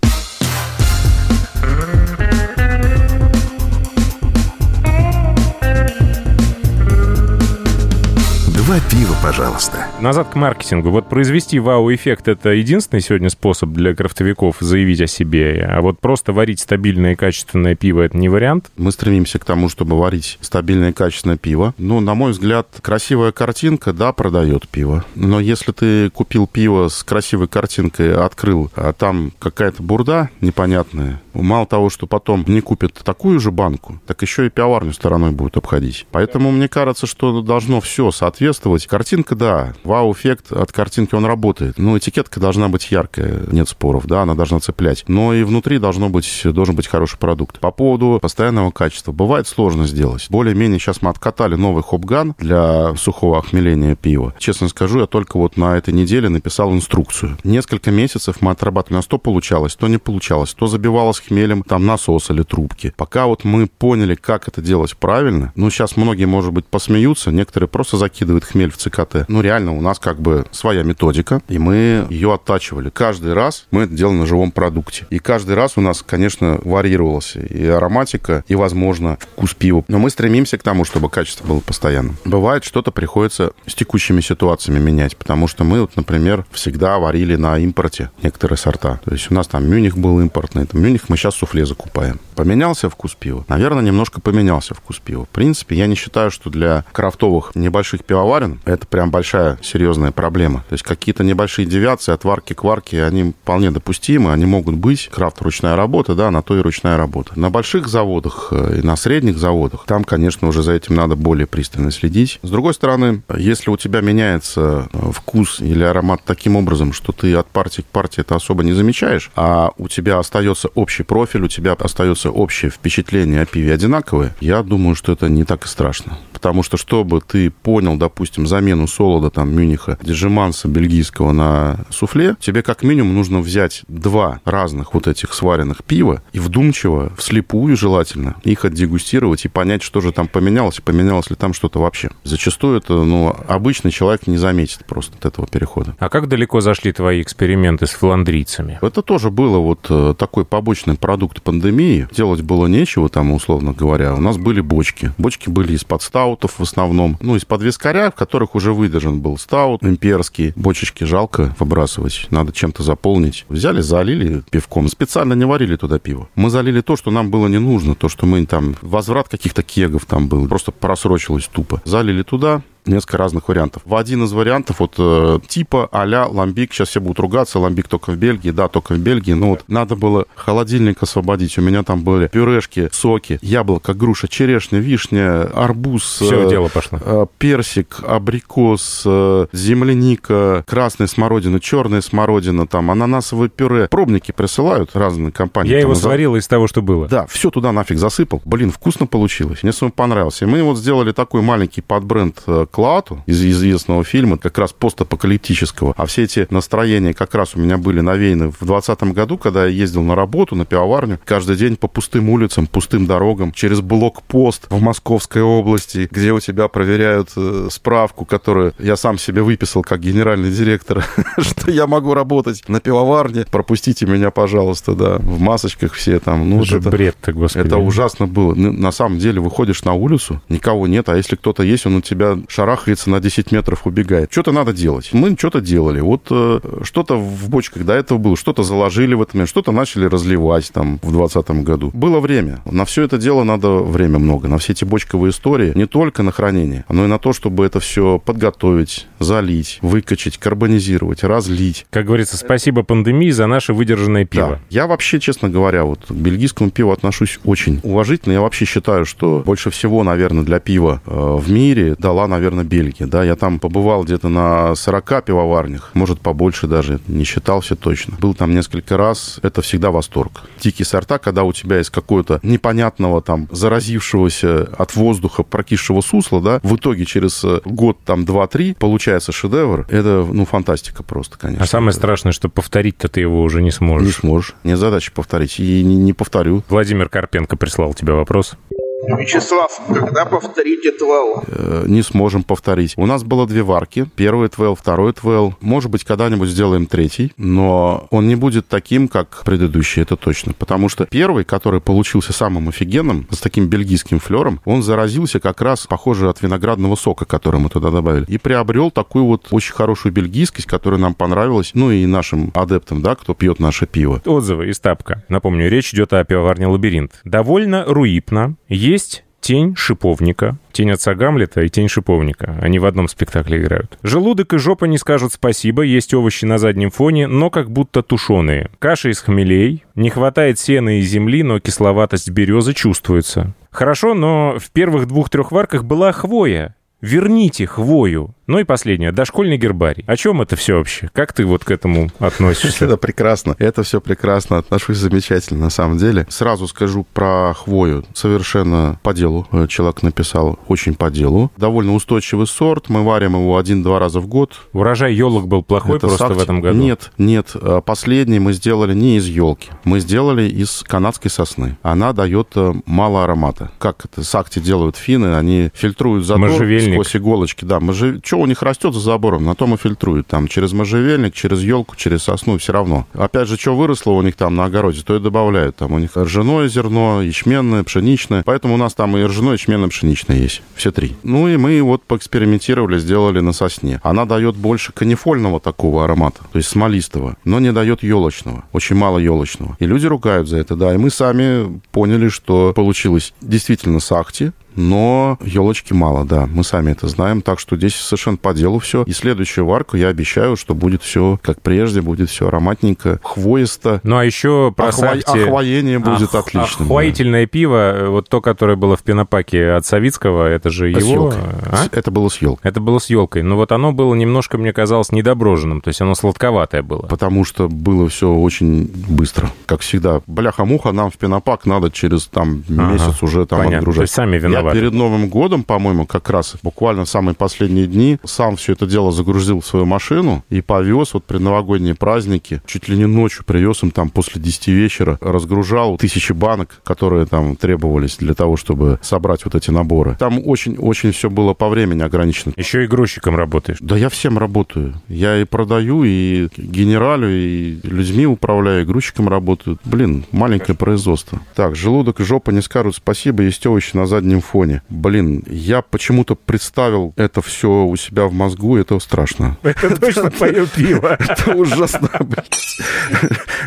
Два пива, пожалуйста. Назад к маркетингу. Вот произвести вау-эффект — это единственный сегодня способ для крафтовиков заявить о себе. А вот просто варить стабильное и качественное пиво — это не вариант? Мы стремимся к тому, чтобы варить стабильное и качественное пиво. Ну, на мой взгляд, красивая картинка, да, продает пиво. Но если ты купил пиво с красивой картинкой, открыл, а там какая-то бурда непонятная, мало того, что потом не купят такую же банку, так еще и пивоварню стороной будут обходить. Поэтому мне кажется, что должно все соответствовать. Картинка, да, вау-эффект от картинки, он работает. Ну, этикетка должна быть яркая, нет споров, да, она должна цеплять. Но и внутри должно быть, должен быть хороший продукт. По поводу постоянного качества. Бывает сложно сделать. Более-менее сейчас мы откатали новый хопган для сухого охмеления пива. Честно скажу, я только вот на этой неделе написал инструкцию. Несколько месяцев мы отрабатывали. У нас то получалось, то не получалось. То забивалось хмелем там насос или трубки. Пока вот мы поняли, как это делать правильно, ну, сейчас многие, может быть, посмеются, некоторые просто закидывают хмель в ЦКТ. Ну, реально, у нас как бы своя методика, и мы ее оттачивали. Каждый раз мы это делаем на живом продукте. И каждый раз у нас, конечно, варьировался и ароматика, и, возможно, вкус пива. Но мы стремимся к тому, чтобы качество было постоянным. Бывает, что-то приходится с текущими ситуациями менять, потому что мы, вот, например, всегда варили на импорте некоторые сорта. То есть у нас там Мюних был импортный, это Мюних мы сейчас суфле закупаем. Поменялся вкус пива? Наверное, немножко поменялся вкус пива. В принципе, я не считаю, что для крафтовых небольших пивоварен это прям большая серьезная проблема. То есть какие-то небольшие девиации от варки к варке, они вполне допустимы, они могут быть. Крафт ручная работа, да, на то и ручная работа. На больших заводах э, и на средних заводах, там, конечно, уже за этим надо более пристально следить. С другой стороны, если у тебя меняется э, вкус или аромат таким образом, что ты от партии к партии это особо не замечаешь, а у тебя остается общий профиль, у тебя остается общее впечатление о пиве одинаковое, я думаю, что это не так и страшно. Потому что, чтобы ты понял, допустим, замену солода, там, Мюниха, Дежеманса бельгийского на суфле, тебе как минимум нужно взять два разных вот этих сваренных пива и вдумчиво, вслепую желательно, их отдегустировать и понять, что же там поменялось, и поменялось ли там что-то вообще. Зачастую это, ну, обычный человек не заметит просто от этого перехода. А как далеко зашли твои эксперименты с фландрийцами? Это тоже было вот э, такой побочный продукт пандемии. Делать было нечего там, условно говоря. У нас были бочки. Бочки были из-под стаутов в основном. Ну, из-под вискаря, в которых уже выдержан был стаут имперский. Бочечки жалко выбрасывать. Надо чем-то заполнить. Взяли, залили пивком. Специально не варили туда пиво. Мы залили то, что нам было не нужно. То, что мы там... Возврат каких-то кегов там был. Просто просрочилось тупо. Залили туда, несколько разных вариантов. В один из вариантов вот э, типа а-ля ламбик, сейчас все будут ругаться, ламбик только в Бельгии, да, только в Бельгии, но вот надо было холодильник освободить, у меня там были пюрешки, соки, яблоко, груша, черешня, вишня, арбуз, Все, э, дело пошло. э, персик, абрикос, э, земляника, красная смородина, черная смородина, там, ананасовое пюре. Пробники присылают разные компании. Я там, его за- сварил из того, что было. да, все туда нафиг засыпал. Блин, вкусно получилось. Мне самому понравился. И мы вот сделали такой маленький подбренд Клаату из известного фильма, как раз постапокалиптического. А все эти настроения как раз у меня были навеяны в 2020 году, когда я ездил на работу, на пивоварню. Каждый день по пустым улицам, пустым дорогам, через блокпост в Московской области, где у тебя проверяют э, справку, которую я сам себе выписал как генеральный директор, что я могу работать на пивоварне. Пропустите меня, пожалуйста, да. В масочках все там. Ну, Это это- бред-то, господи. это ужасно было. На самом деле выходишь на улицу, никого нет, а если кто-то есть, он у тебя шарахается шарахается на 10 метров, убегает. Что-то надо делать. Мы что-то делали. Вот э, что-то в бочках до этого было, что-то заложили в этом, что-то начали разливать там в 2020 году. Было время. На все это дело надо время много. На все эти бочковые истории, не только на хранение, но и на то, чтобы это все подготовить, залить, выкачать, карбонизировать, разлить. Как говорится, спасибо пандемии за наше выдержанное пиво. Да. Я вообще, честно говоря, вот к бельгийскому пиву отношусь очень уважительно. Я вообще считаю, что больше всего, наверное, для пива э, в мире дала, наверное, Бельгия. Да, я там побывал где-то на 40 пивоварнях, может, побольше даже, не считался точно. Был там несколько раз. Это всегда восторг. Дикие сорта, когда у тебя есть какое-то непонятного там заразившегося от воздуха прокисшего сусла, да, в итоге через э, год, там, два-три получается шедевр. Это, ну, фантастика просто, конечно. А самое страшное, что повторить-то ты его уже не сможешь. Не сможешь. Не задача повторить. И не, не повторю. Владимир Карпенко прислал тебе вопрос. Вячеслав, когда повторите 12? Э, не сможем повторить. У нас было две варки. Первый 12, второй 12. Может быть, когда-нибудь сделаем третий, но он не будет таким, как предыдущий, это точно. Потому что первый, который получился самым офигенным, с таким бельгийским флером, он заразился как раз, похоже, от виноградного сока, который мы туда добавили. И приобрел такую вот очень хорошую бельгийскость, которая нам понравилась, ну и нашим адептам, да, кто пьет наше пиво. Отзывы из тапка. Напомню, речь идет о пивоварне «Лабиринт». Довольно руипно. Есть тень шиповника, тень отца Гамлета и тень шиповника. Они в одном спектакле играют. Желудок и жопа не скажут спасибо, есть овощи на заднем фоне, но как будто тушеные. Каша из хмелей, не хватает сена и земли, но кисловатость березы чувствуется. Хорошо, но в первых двух-трех варках была хвоя. Верните хвою. Ну и последнее. Дошкольный гербарий. О чем это все вообще? Как ты вот к этому относишься? Это прекрасно. Это все прекрасно. Отношусь замечательно, на самом деле. Сразу скажу про хвою. Совершенно по делу. Э, человек написал очень по делу. Довольно устойчивый сорт. Мы варим его один-два раза в год. Урожай елок был плохой Это просто сакти. в этом году? Нет, нет. Э, Последний мы сделали не из елки. Мы сделали из канадской сосны. Она дает э, мало аромата. Как это сакти делают финны? Они фильтруют задор Можжевельник. сквозь иголочки. Да, можжев... что у них растет за забором, на том и фильтруют. Там через можжевельник, через елку, через сосну, все равно. Опять же, что выросло у них там на огороде, то и добавляют. Там у них ржаное зерно, ячменное, пшеничное. Поэтому у нас там и ржаное, и ячменное, пшеничное есть. Все три. Ну и мы вот поэкспериментировали, сделали на сосне. Она дает больше канифольного такого аромата, то есть смолистого, но не дает елочного. Очень мало елочного. И люди ругают за это, да. И мы сами поняли, что получилось действительно сахти, но елочки мало, да, мы сами это знаем, так что здесь совершенно по делу все. И следующую варку я обещаю, что будет все как прежде, будет все ароматненько, хвоисто, Ну а еще про Охва- охвоение будет Ох- отличным. Охвоительное пиво, э, вот то, которое было в пенопаке от Савицкого, это же да. С его... елкой. а? С- Это было с елкой. Это было с елкой. Но вот оно было немножко, мне казалось, недоброженным. То есть оно сладковатое было. Потому что было все очень быстро. Как всегда, бляха-муха, нам в пенопак надо через там Ага, месяц уже там Понятно. То отгружать. есть сами Я виноваты. перед Новым годом, по-моему, как раз буквально в самые последние дни сам все это дело загрузил в свою машину и повез вот предновогодние праздники. Чуть ли не ночью привез им там после 10 вечера, разгружал тысячи банок, которые там требовались для того, чтобы собрать вот эти наборы. Там очень-очень все было по времени ограничено. Еще и грузчиком работаешь. Да я всем работаю. Я и продаю, и генералю, и людьми управляю, и грузчиком работаю. Блин, маленькое производство. Так, желудок и жопа не скажут спасибо, есть овощи на заднем фоне. Блин, я почему-то представил это все у себя в мозгу, и это страшно. Это точно твое пиво. Это ужасно, блядь.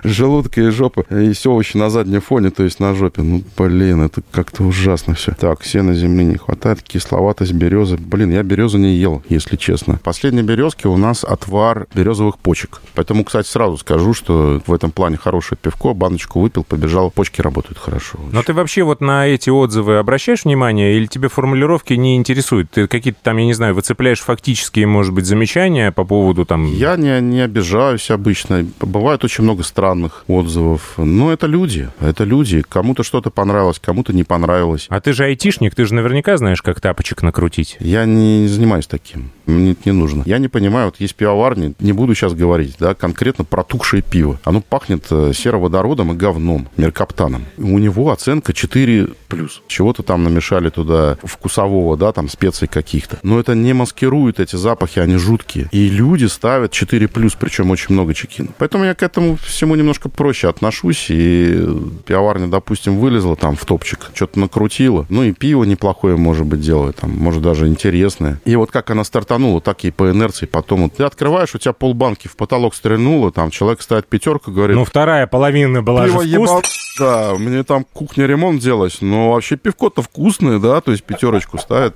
Желудка и жопа. Есть овощи на заднем фоне, то есть на жопе. Ну, блин, это как-то ужасно все. Так, сена земли не хватает, кисловатость березы. Блин, я березу не ел, если честно. Последние березки у нас отвар березовых почек. Поэтому, кстати, сразу скажу, что в этом плане хорошее пивко. Баночку выпил, побежал. Почки работают хорошо. Но ты вообще вот на эти отзывы обращаешь внимание или тебе формулировки не интересуют? Ты какие-то там, я не знаю, выцепляешь фактические, может быть, замечания по поводу там... Я не, не обижаюсь обычно. Бывает очень много странных отзывов. Но это люди. Это люди. Кому-то что-то понравилось, кому-то не понравилось. А ты же айтишник, ты же наверняка знаешь, как тапочек накрутить. Я не занимаюсь таким. Мне это не нужно. Я не понимаю, вот есть пивоварни, не буду сейчас говорить, да, конкретно протухшее пиво. Оно пахнет э, сероводородом и говном, меркаптаном. У него оценка 4 плюс. Чего-то там намешали добавили туда вкусового, да, там, специй каких-то. Но это не маскирует эти запахи, они жуткие. И люди ставят 4+, причем очень много чекин. Поэтому я к этому всему немножко проще отношусь. И пивоварня, допустим, вылезла там в топчик, что-то накрутила. Ну и пиво неплохое, может быть, делает, там, может, даже интересное. И вот как она стартанула, так и по инерции потом. Вот ты открываешь, у тебя полбанки в потолок стрельнуло, там человек ставит пятерку, говорит... Ну, вторая половина была же Пиво вкусная. ебал... Да, мне там кухня ремонт делать, но вообще пивко-то вкусное, да, то есть пятерочку ставят.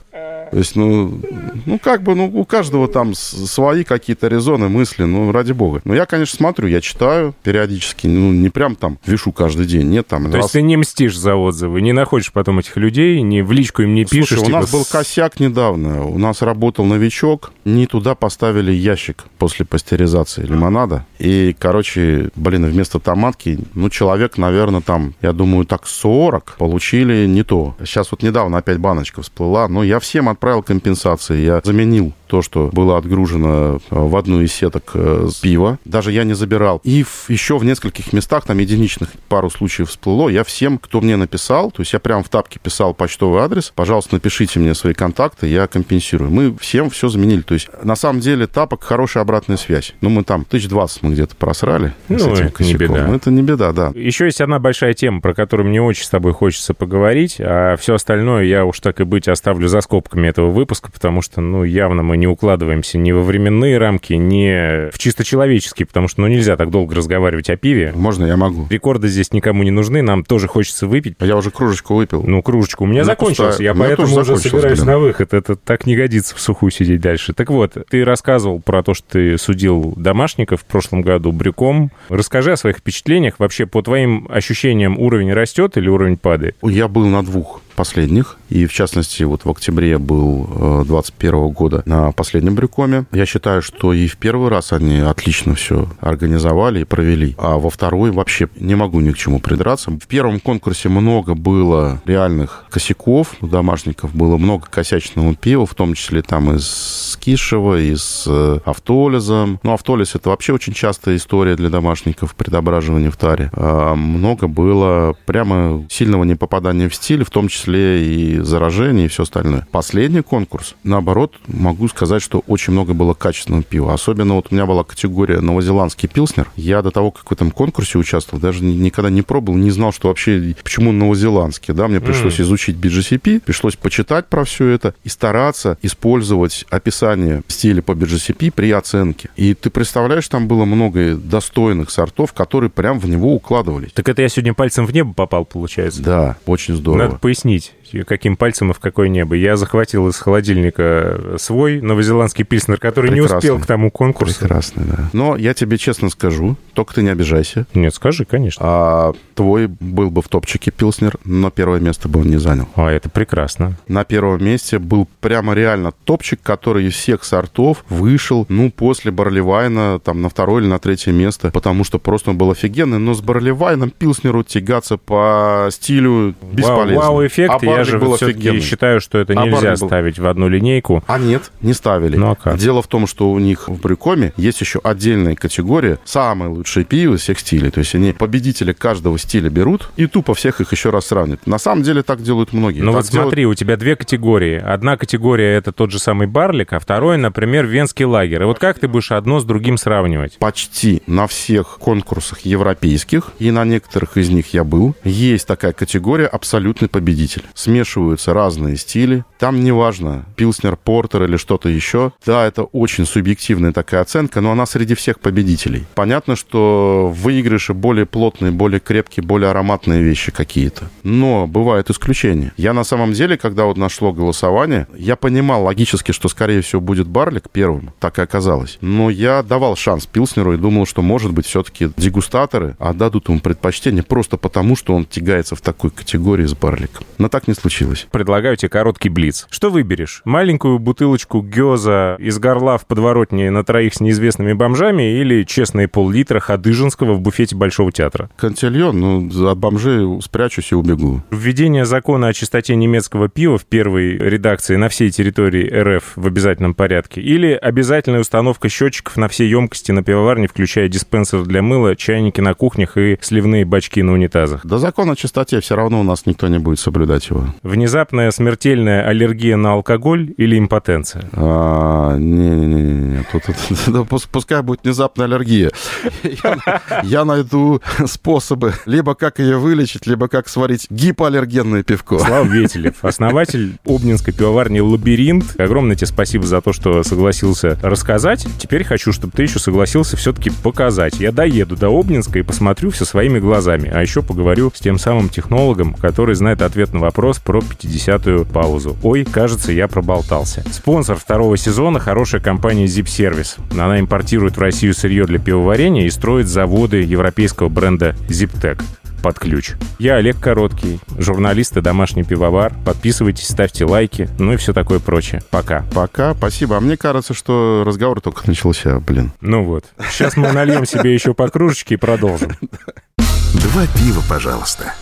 То есть, ну, ну, как бы, ну, у каждого там свои какие-то резоны, мысли, ну, ради бога. Но я, конечно, смотрю, я читаю периодически, ну, не прям там вешу каждый день, нет, там... То есть ты не мстишь за отзывы, не находишь потом этих людей, не в личку им не пишешь. Слушай, у типа, нас был косяк недавно. У нас работал новичок. Не туда поставили ящик после пастеризации лимонада. И, короче, блин, вместо томатки, ну, человек, наверное, там, я думаю, так 40 получили не то. Сейчас вот недавно опять баночка всплыла. Но я всем отправил компенсации. Я заменил то, что было отгружено э, в одну из сеток э, с пива. Даже я не забирал. И в- еще в нескольких местах, там единичных пару случаев всплыло. Я всем, кто мне написал, то есть я прям в тапке писал почтовый адрес, пожалуйста, напишите мне свои контакты, я компенсирую. Мы всем все заменили. То есть на самом деле тапок хорошая обратная связь. Ну, мы там тысяч двадцать мы где-то просрали Ну, с этим это не беда. Ну, Это не беда, да. Еще есть одна большая тема, про которую мне очень с тобой хочется поговорить, а все остальное я уж так и быть оставлю за скобками этого выпуска, потому что, ну, явно мы не укладываемся ни во временные рамки, ни в чисто человеческие, потому что, ну, нельзя так долго разговаривать о пиве. Можно я могу? Рекорды здесь никому не нужны, нам тоже хочется выпить. Я уже кружечку выпил. Ну, кружечка у меня У меня закончилась, пустая. я У меня поэтому уже собираюсь блин. на выход. Это так не годится в сухую сидеть дальше. Так вот, ты рассказывал про то, что ты судил домашников в прошлом году брюком. Расскажи о своих впечатлениях. Вообще, по твоим ощущениям, уровень растет или уровень падает? Я был на двух последних, и в частности вот в октябре был 21 года на последнем брюкоме. Я считаю, что и в первый раз они отлично все организовали и провели, а во второй вообще не могу ни к чему придраться. В первом конкурсе много было реальных косяков у домашников, было много косячного пива, в том числе там из Кишева, и с э, автолизом. Ну, автолиз это вообще очень частая история для домашников предображивания в таре. А, много было прямо сильного непопадания в стиль, в том числе и заражения и все остальное. Последний конкурс, наоборот, могу сказать, что очень много было качественного пива. Особенно вот у меня была категория новозеландский пилснер. Я до того, как в этом конкурсе участвовал, даже ни- никогда не пробовал, не знал, что вообще, почему новозеландский, да, мне пришлось изучить BGCP, пришлось почитать про все это и стараться использовать описание стиля по BGCP при оценке. И ты представляешь, там было много достойных сортов, которые прям в него укладывались. Так это я сегодня пальцем в небо попал, получается? Да, очень здорово. Надо пояснить, каким пальцем и в какое небо. Я захватил из холодильника свой новозеландский пильснер, который не Прекрасно. успел к тому конкурсу. Прекрасно, да. Но я тебе честно скажу, только ты не обижайся. Нет, скажи, конечно. А твой был бы в топчике Пилснер, но первое место бы он не занял. А, это прекрасно. На первом месте был прямо реально топчик, который из всех сортов вышел, ну, после Барливайна, там, на второе или на третье место, потому что просто он был офигенный, но с Барливайном Пилснеру тягаться по стилю бесполезно. Вау, вау-эффект. А я Барлик же был все-таки офигенный. считаю, что это А нельзя был- ставить в одну линейку. А нет, не ставили. Ну, а как? Дело в том, что у них в Брюкоме есть еще отдельная категория «Самые лучшие пиво всех стилей». То есть они победители каждого стиля берут и тупо всех их еще раз сравнивают. На самом деле так делают многие. Ну вот смотри, у тебя две категории. Одна категория — это тот же самый барлик, а второй, например, венский лагерь. И вот как ты будешь одно с другим сравнивать? почти на всех конкурсах европейских, и на некоторых из них я был, есть такая категория «абсолютный победитель». Смешиваются разные стили. Там неважно, пилснер, портер или что-то еще. Да, это очень субъективная такая оценка, но она среди всех победителей. Понятно, что в выигрыше более плотные, более крепкие, более ароматные вещи какие-то. Но бывают исключения. Я на самом деле, когда вот нашло голосование, я понимал логически, что, скорее всего, будет Барлик первым. Так и оказалось. Но я давал шанс Пилснеру и думал, что, может быть, все-таки дегустаторы отдадут ему предпочтение просто потому, что он тягается в такой категории с Барликом. Но так не. Предлагаю тебе короткий блиц. Что выберешь? Маленькую бутылочку гёза из горла в подворотне на троих с неизвестными бомжами или честные пол-литра Ходыжинского в буфете Большого театра? Кантильон, ну, от бомжей спрячусь и убегу. Введение закона о чистоте немецкого пива в первой редакции на всей территории РФ в обязательном порядке или обязательная установка счетчиков на все емкости на пивоварне, включая диспенсер для мыла, чайники на кухнях и сливные бачки на унитазах. До закона о чистоте все равно у нас никто не будет соблюдать его. Внезапная смертельная аллергия на алкоголь или импотенция? А, Не-не-не, пускай будет внезапная аллергия. Я найду способы, либо как ее вылечить, либо как сварить гипоаллергенное пивко. Слава Ветелев, основатель Обнинской пивоварни «Лабиринт». Огромное тебе спасибо за то, что согласился рассказать. Теперь хочу, чтобы ты еще согласился все-таки показать. Я доеду до Обнинска и посмотрю все своими глазами. А еще поговорю с тем самым технологом, который знает ответ на вопрос про 50-ю паузу. Ой, кажется, я проболтался. Спонсор второго сезона — хорошая компания Zip Service. Она импортирует в Россию сырье для пивоварения и строит заводы европейского бренда Ziptec под ключ. Я Олег Короткий, журналист и домашний пивовар. Подписывайтесь, ставьте лайки, ну и все такое прочее. Пока. Пока, спасибо. А мне кажется, что разговор только начался, блин. Ну вот. Сейчас мы нальем себе еще по кружечке и продолжим. Два пива, пожалуйста.